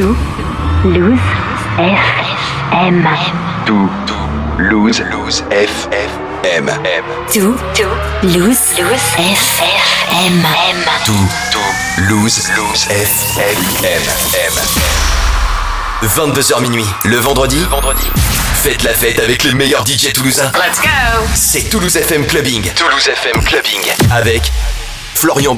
Tout Loose FM. Tout Loose Loose FM. Tout Loose FM. Tout Loose Loose FM. 22h minuit, le vendredi. vendredi. Faites la fête avec les meilleurs DJ toulousains. Let's go C'est Toulouse FM Clubbing. Toulouse FM Clubbing. Avec Florian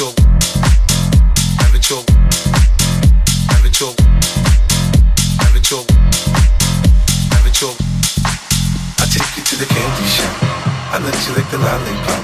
I take you to the candy shop. I let you lick the lollipop.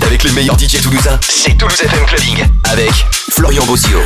Avec le meilleur DJ toulousain. C'est Toulouse FM Clubbing avec Florian Bossio.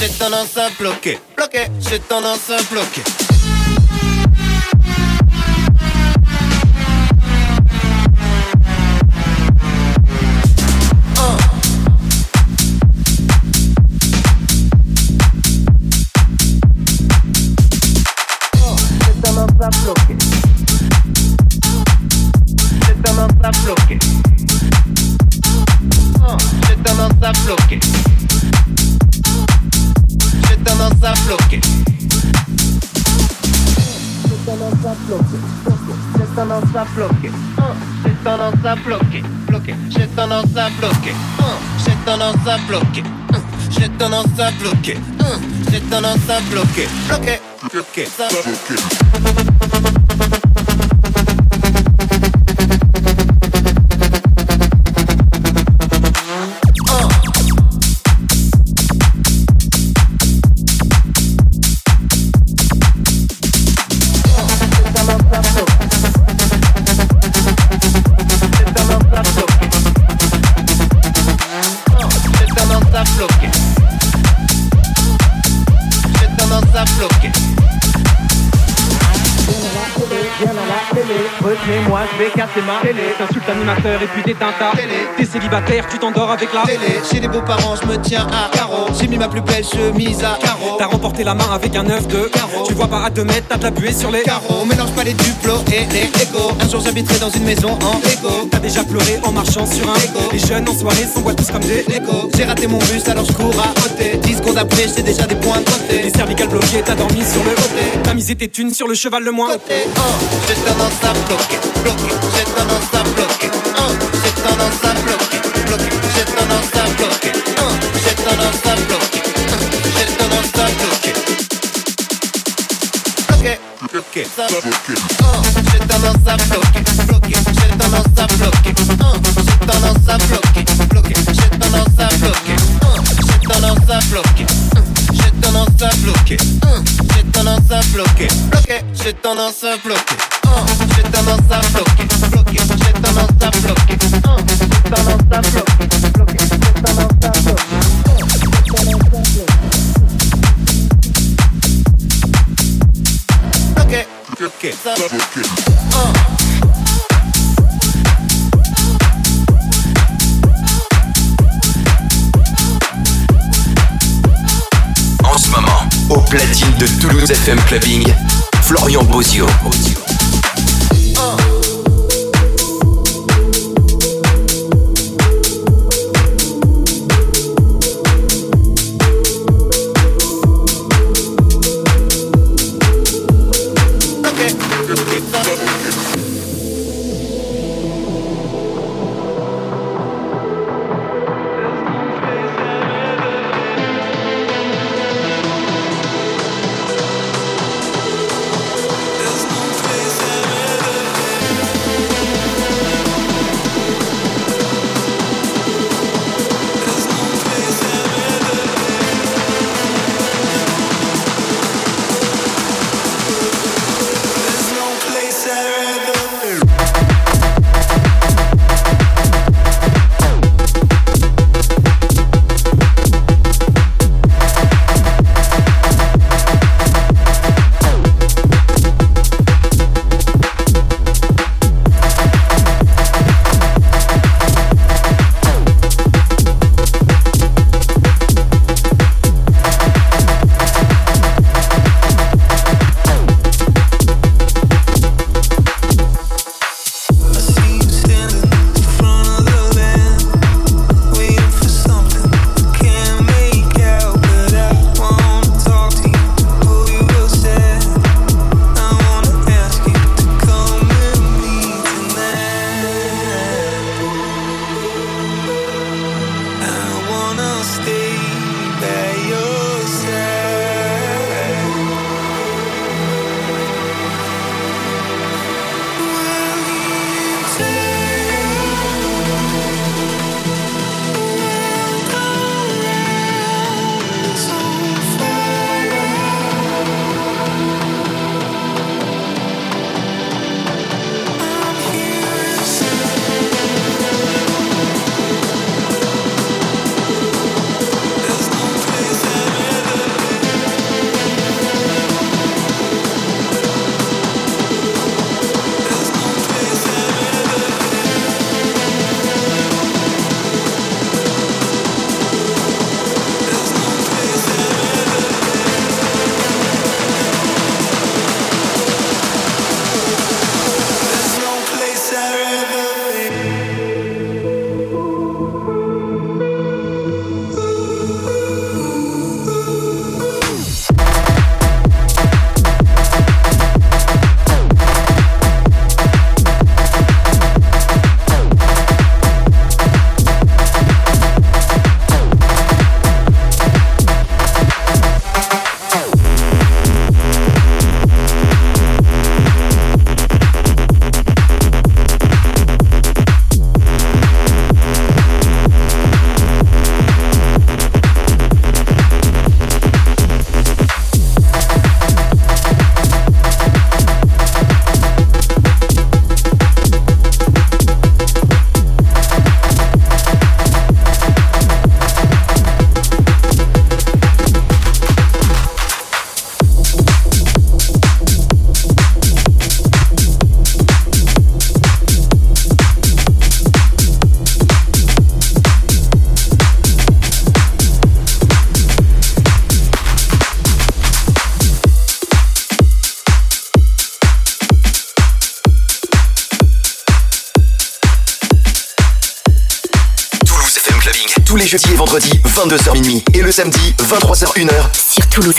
j'ai tendance à bloquer, bloquer, j'ai tendance à bloquer. tendance à bloquer, bloquer, j'ai tendance à bloquer, j'ai tendance à bloquer, j'ai tendance à bloquer, j'ai tendance à bloquer, bloquer, bloquer, bloquer. came west. Et puis des tintas. T'es célibataire, tu t'endors avec la télé. Chez les beaux-parents, je me tiens à carreau. J'ai mis ma plus belle chemise à carreau. T'as remporté la main avec un œuf de carreau. Tu vois pas à 2 mètres, t'as de la buée sur les carreaux. On mélange pas les duplos et les Lego. Un jour j'habiterai dans une maison en Lego. T'as déjà pleuré en marchant sur un Lego. Les jeunes en soirée s'envoient tous comme des. J'ai raté mon bus alors je cours à côté. 10 secondes après, j'ai déjà des points de côté. Les cervicales bloquées, t'as dormi sur le côté. T'as misé tes thunes sur le cheval le moins. Côté, oh, j'ai tendance à bloquer, bloquer, j'ai tendance à bloquer. Oh, bloquer, j'ai tendance à bloquer, bloquer, j'ai tendance à bloquer. Bloquer, j'ai tendance à bloquer, bloquer, j'ai tendance à bloquer, bloquer, j'ai tendance à bloquer, bloquer. J'ai tendance à Au platine de Toulouse FM Clubbing, Florian Bozio. 22h minuit. Et le samedi, 23h 1h. Sur Toulouse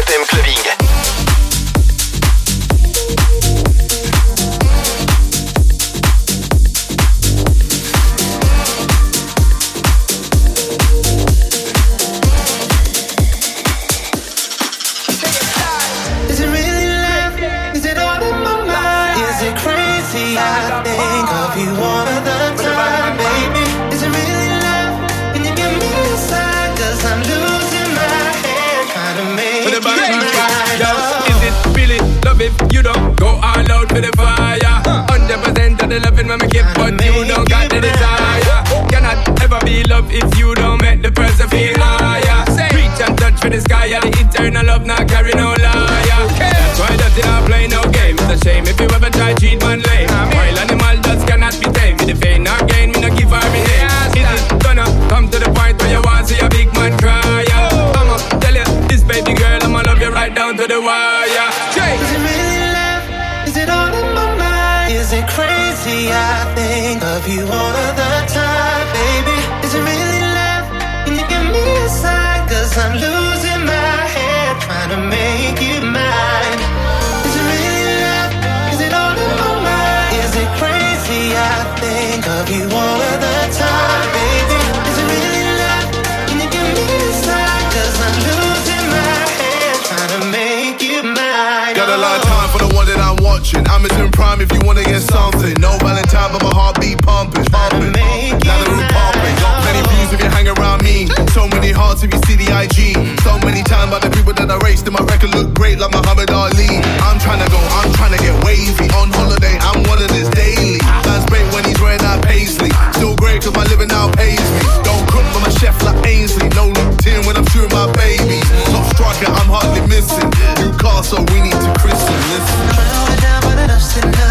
FM Got a lot of time for the one that I'm watching. I'm prime if you wanna get something. No Valentine, but my heartbeat pumping, pumping. Now the room pumping. Got plenty views if you hang around me. So many hearts if you see the IG. So many times by the people that I raced, and my record look great like Muhammad Ali. I'm trying to go, I'm trying to get wavy. On holiday, I'm one of this daily. That's great when he's wearing that paisley. Still great cause my living now pays me. Don't cook for my chef like Ainsley. No LinkedIn when I'm shooting my babies. Top striker, I'm hardly missing. Also, we need to christen this.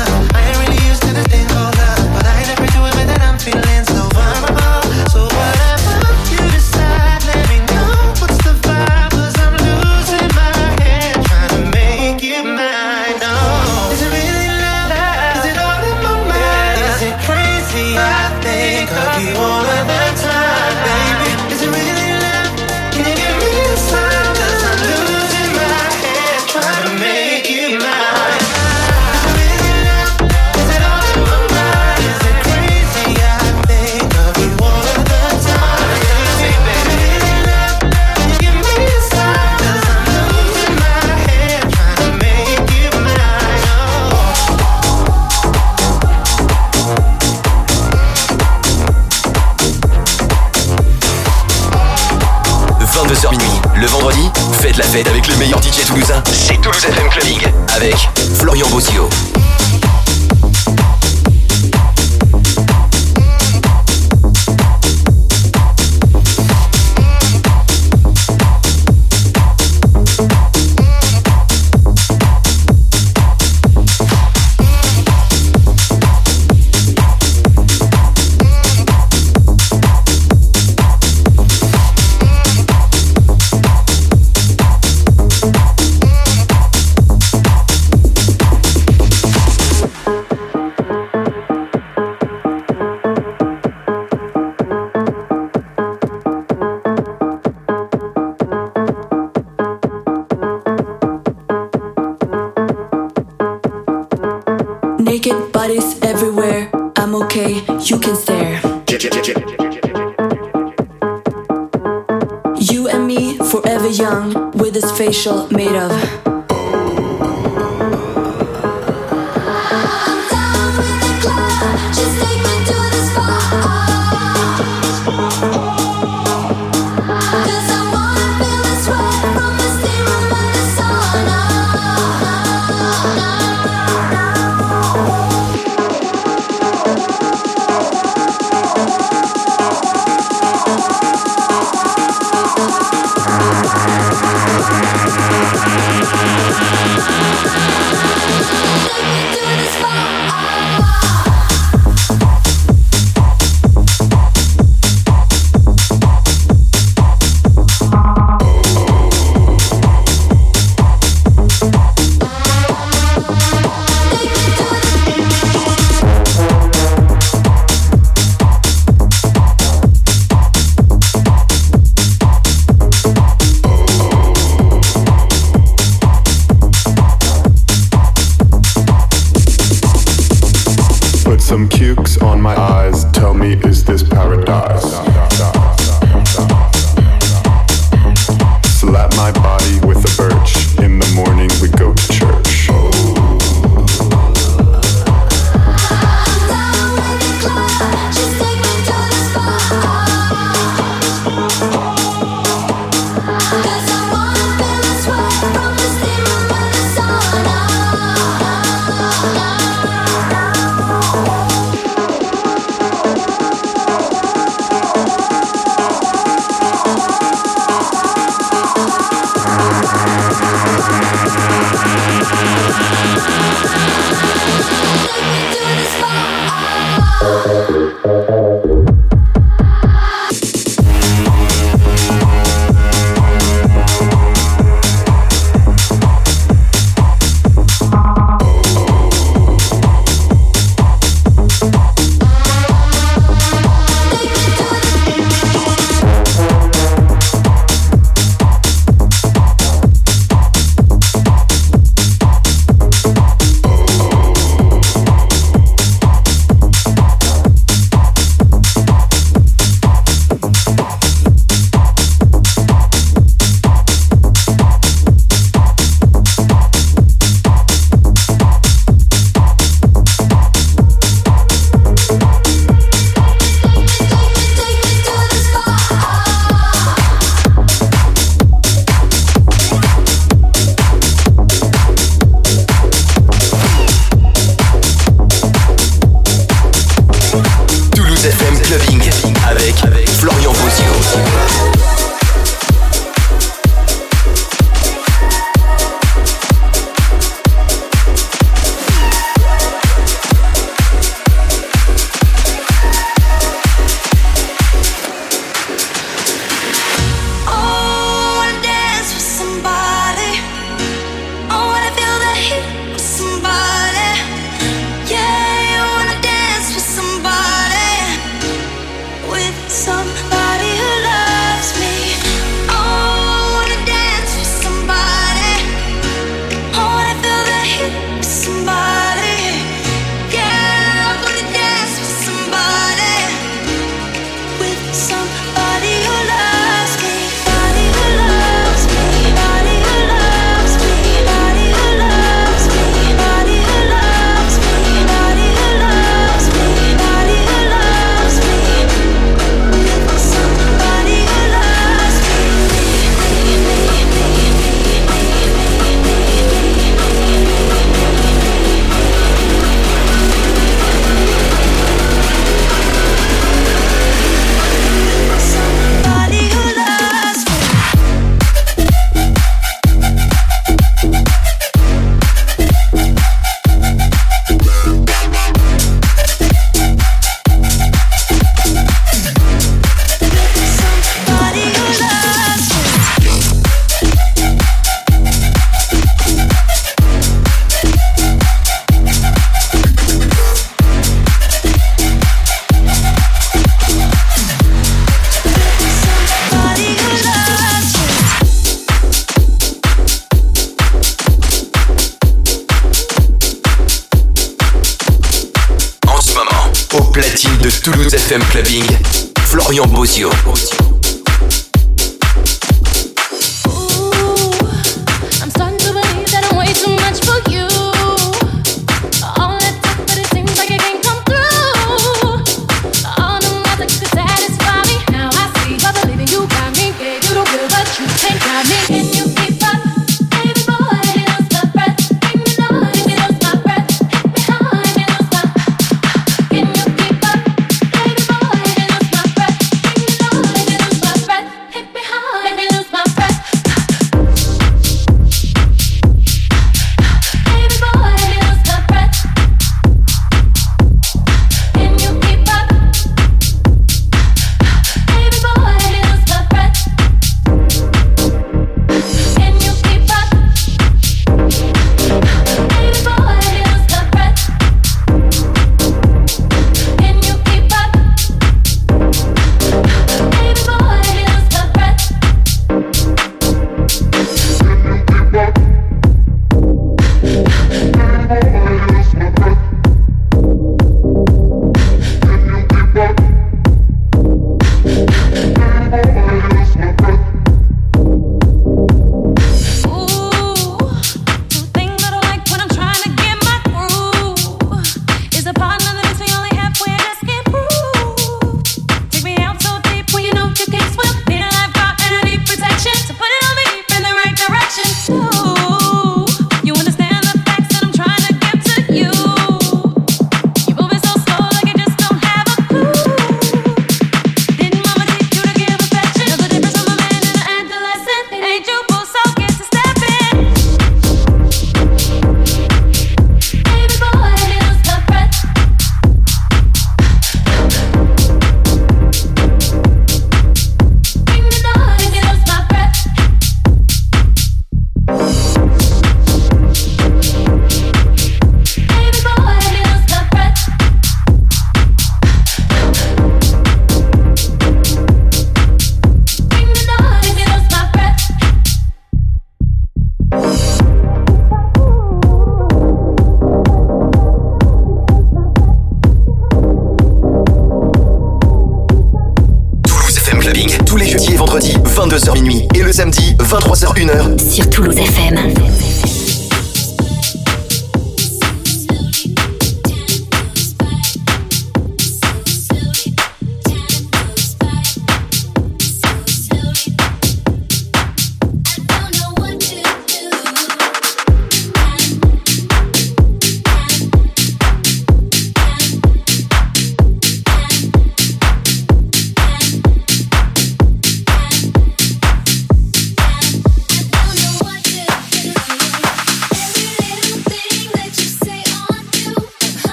La fête avec le meilleur DJ toulousain, c'est Toulouse FM Clubbing avec Florian Bosio.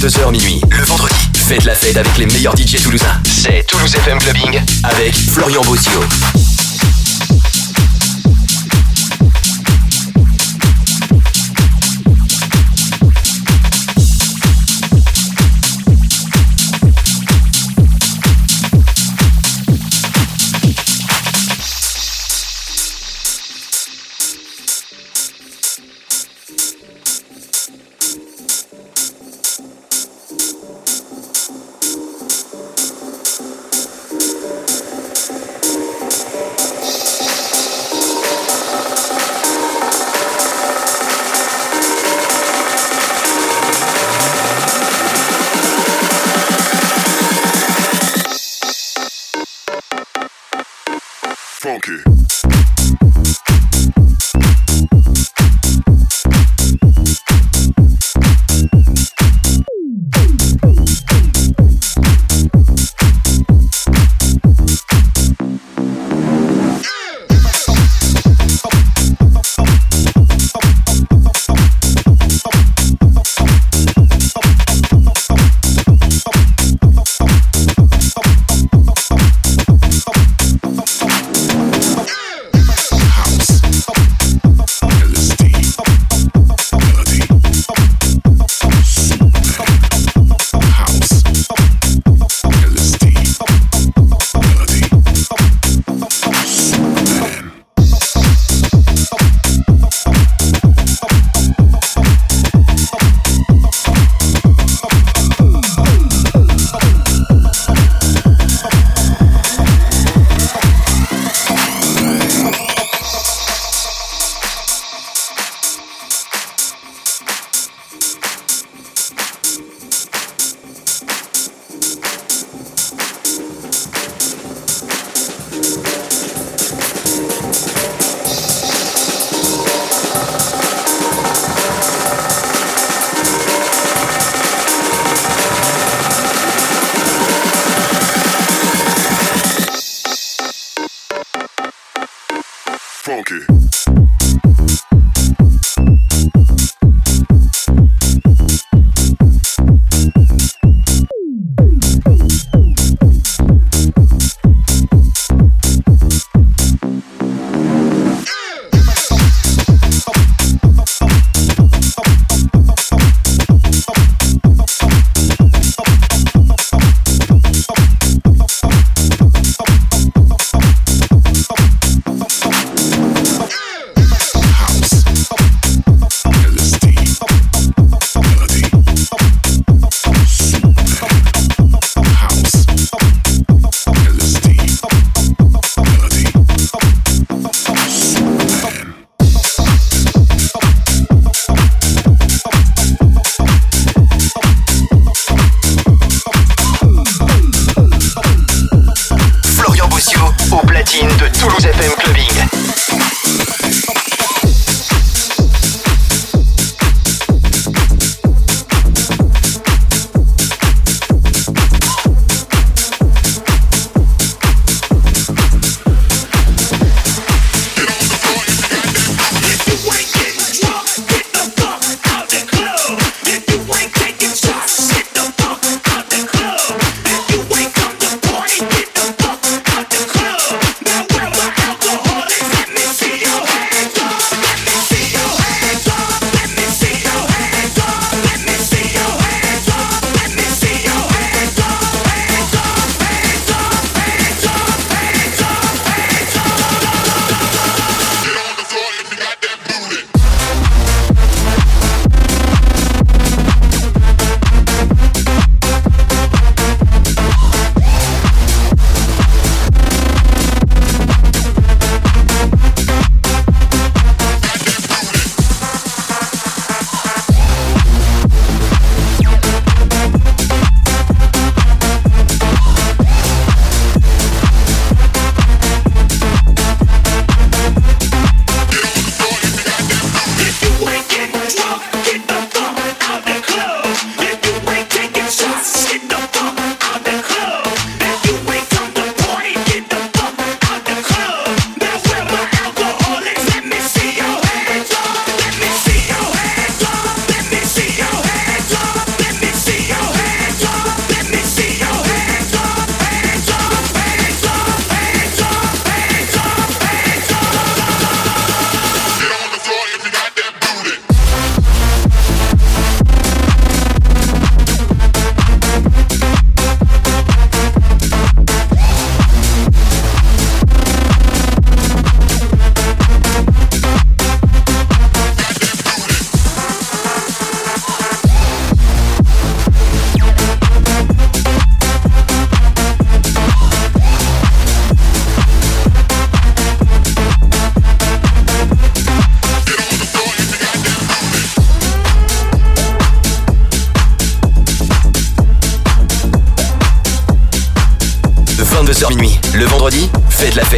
22h minuit. Le vendredi, faites la fête avec les meilleurs DJ toulousains. C'est Toulouse FM Clubbing avec Florian Bossio.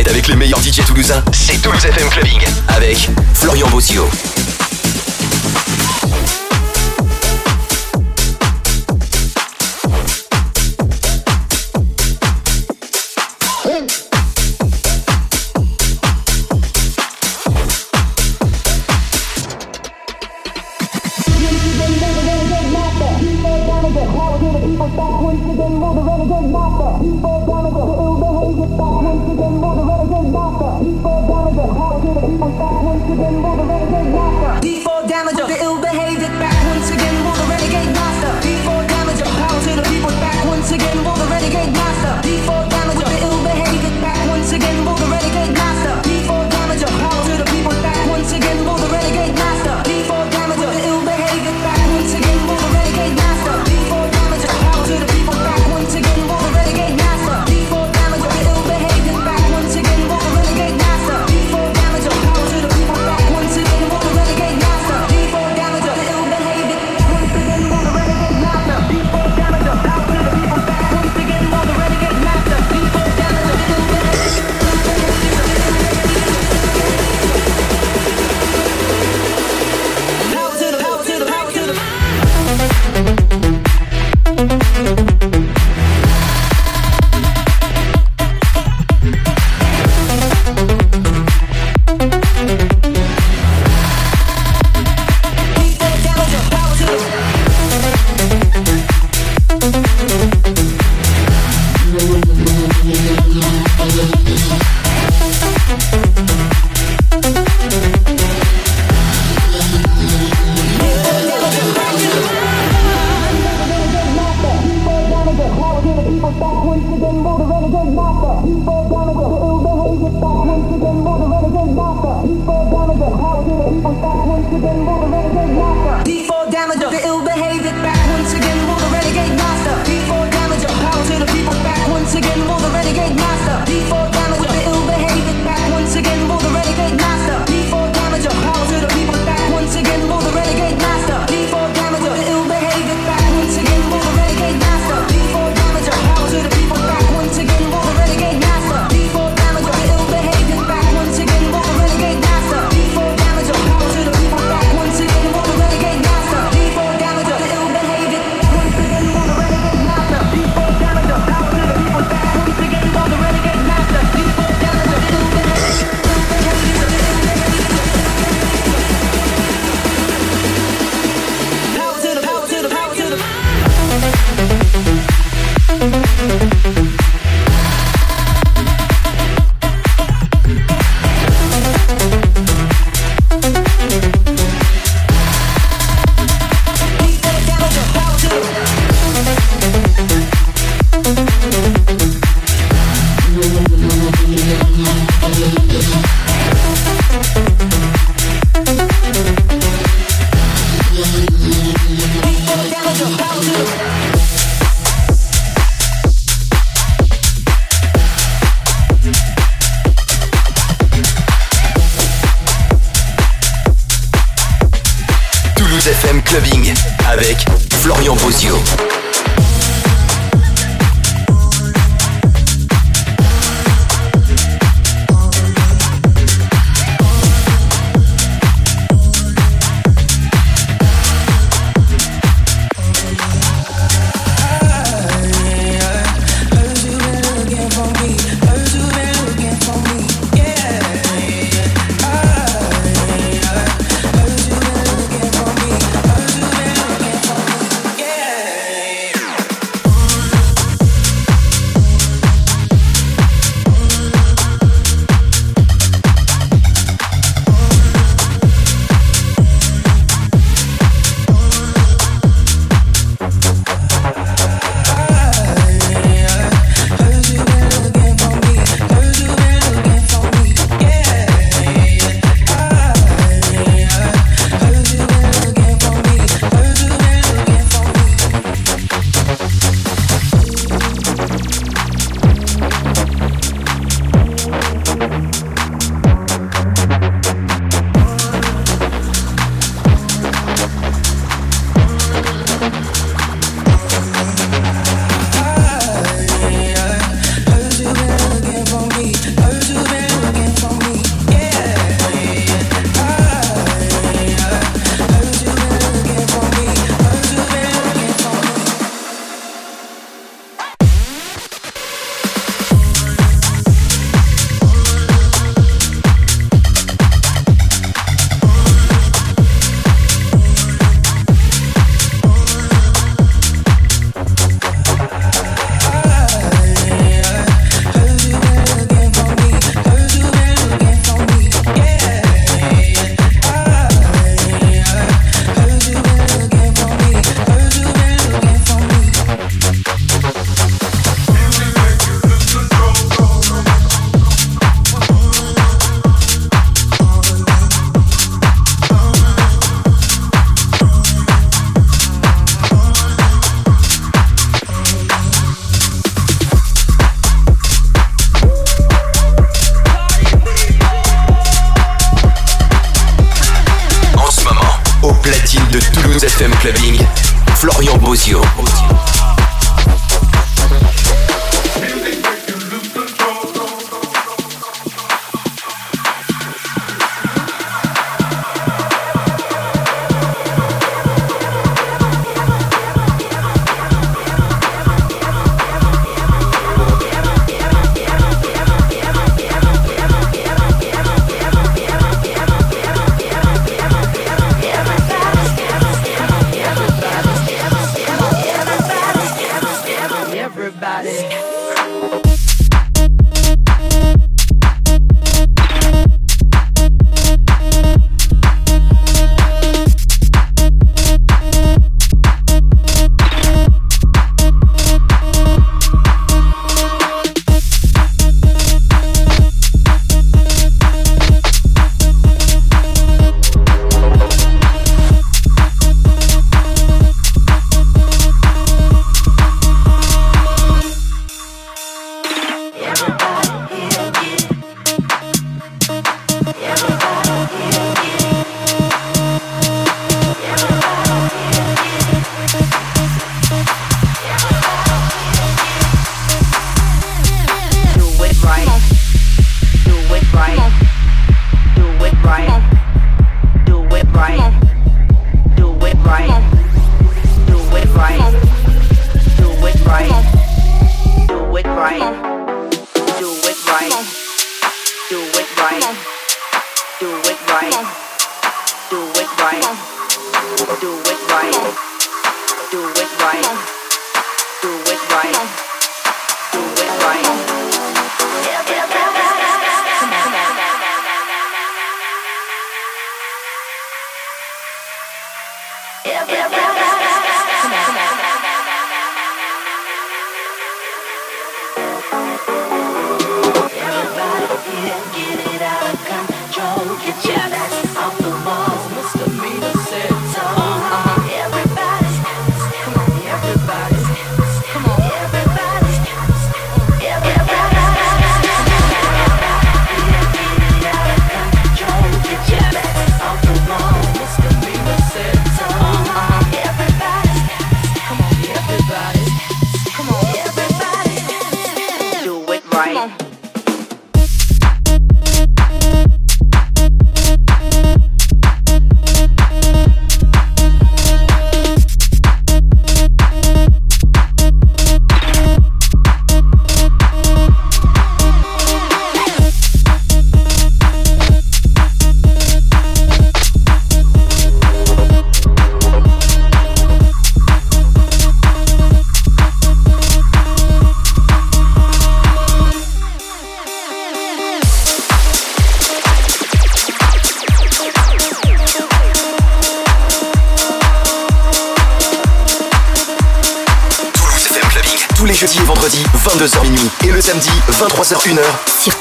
Avec les meilleurs DJ toulousains. C'est Toulouse FM Clubbing avec Florian Bossio.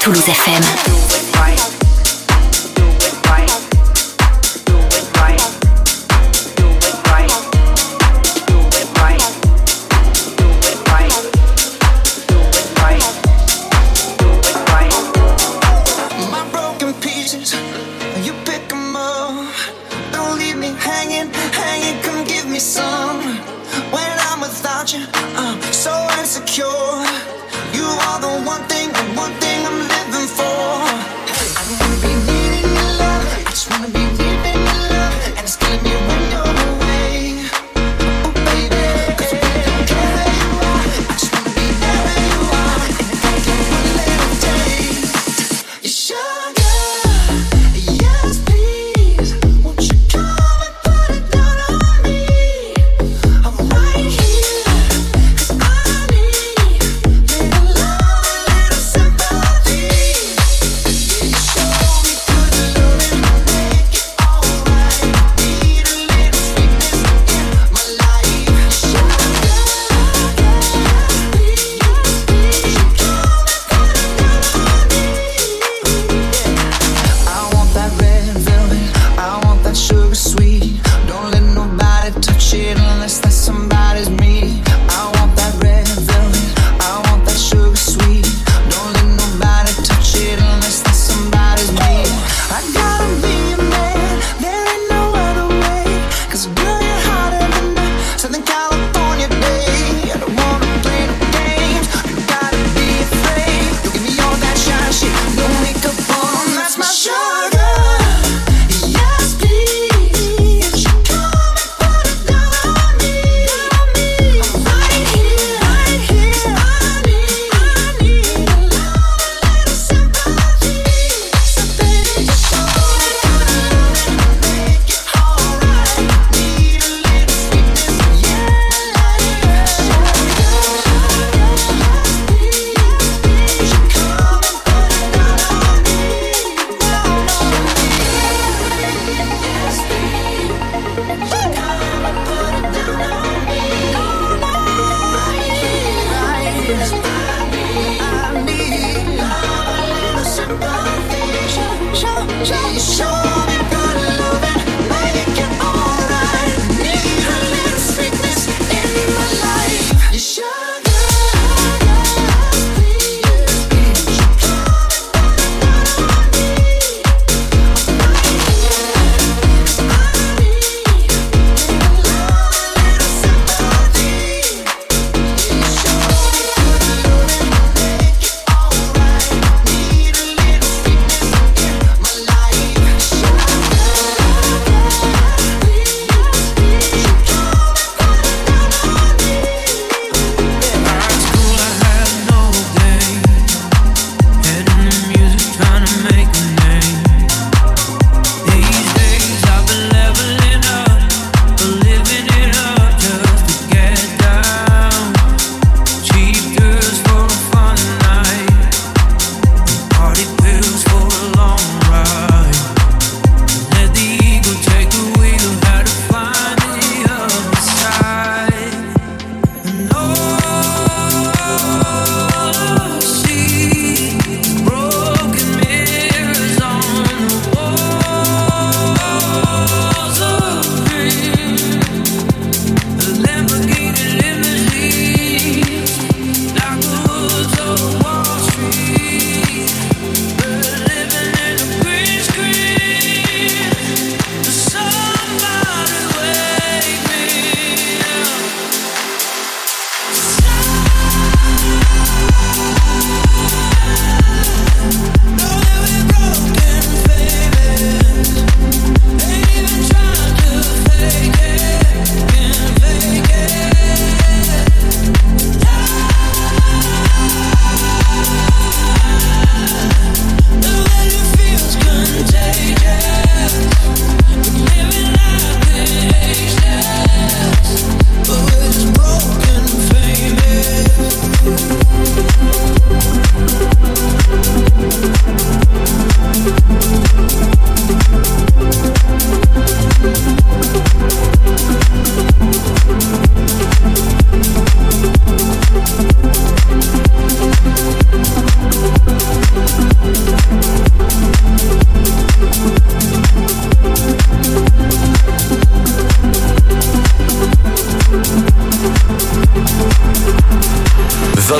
Sur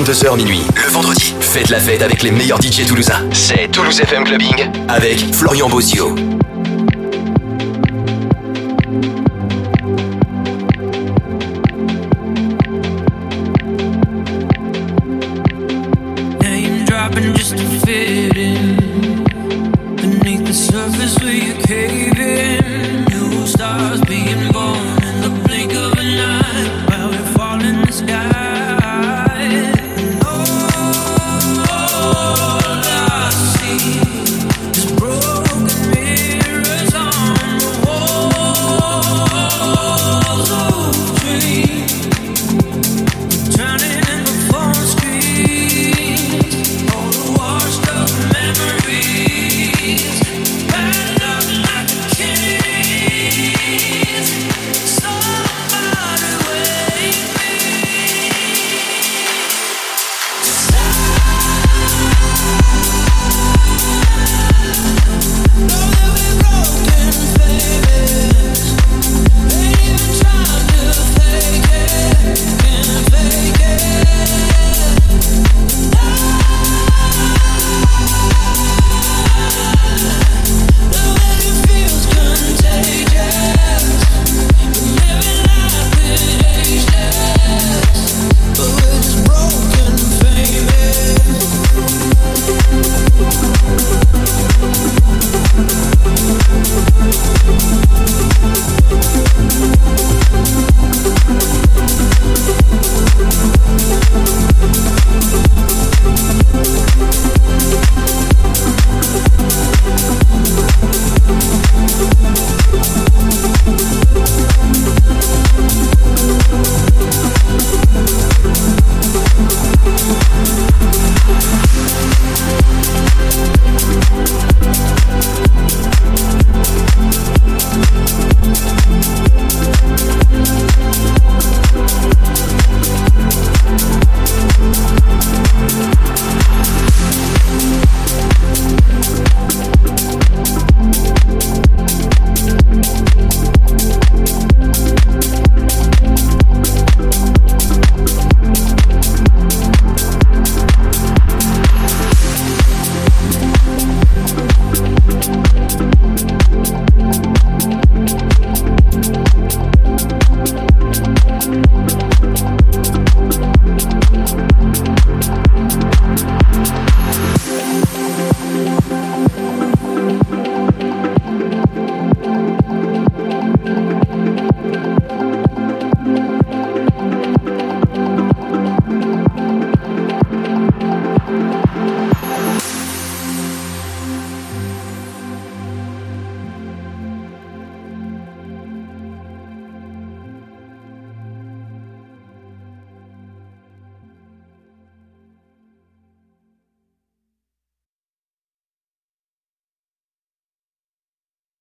22h minuit. Le vendredi, faites la fête avec les meilleurs DJ toulousains. C'est Toulouse FM Clubbing avec Florian Bozio.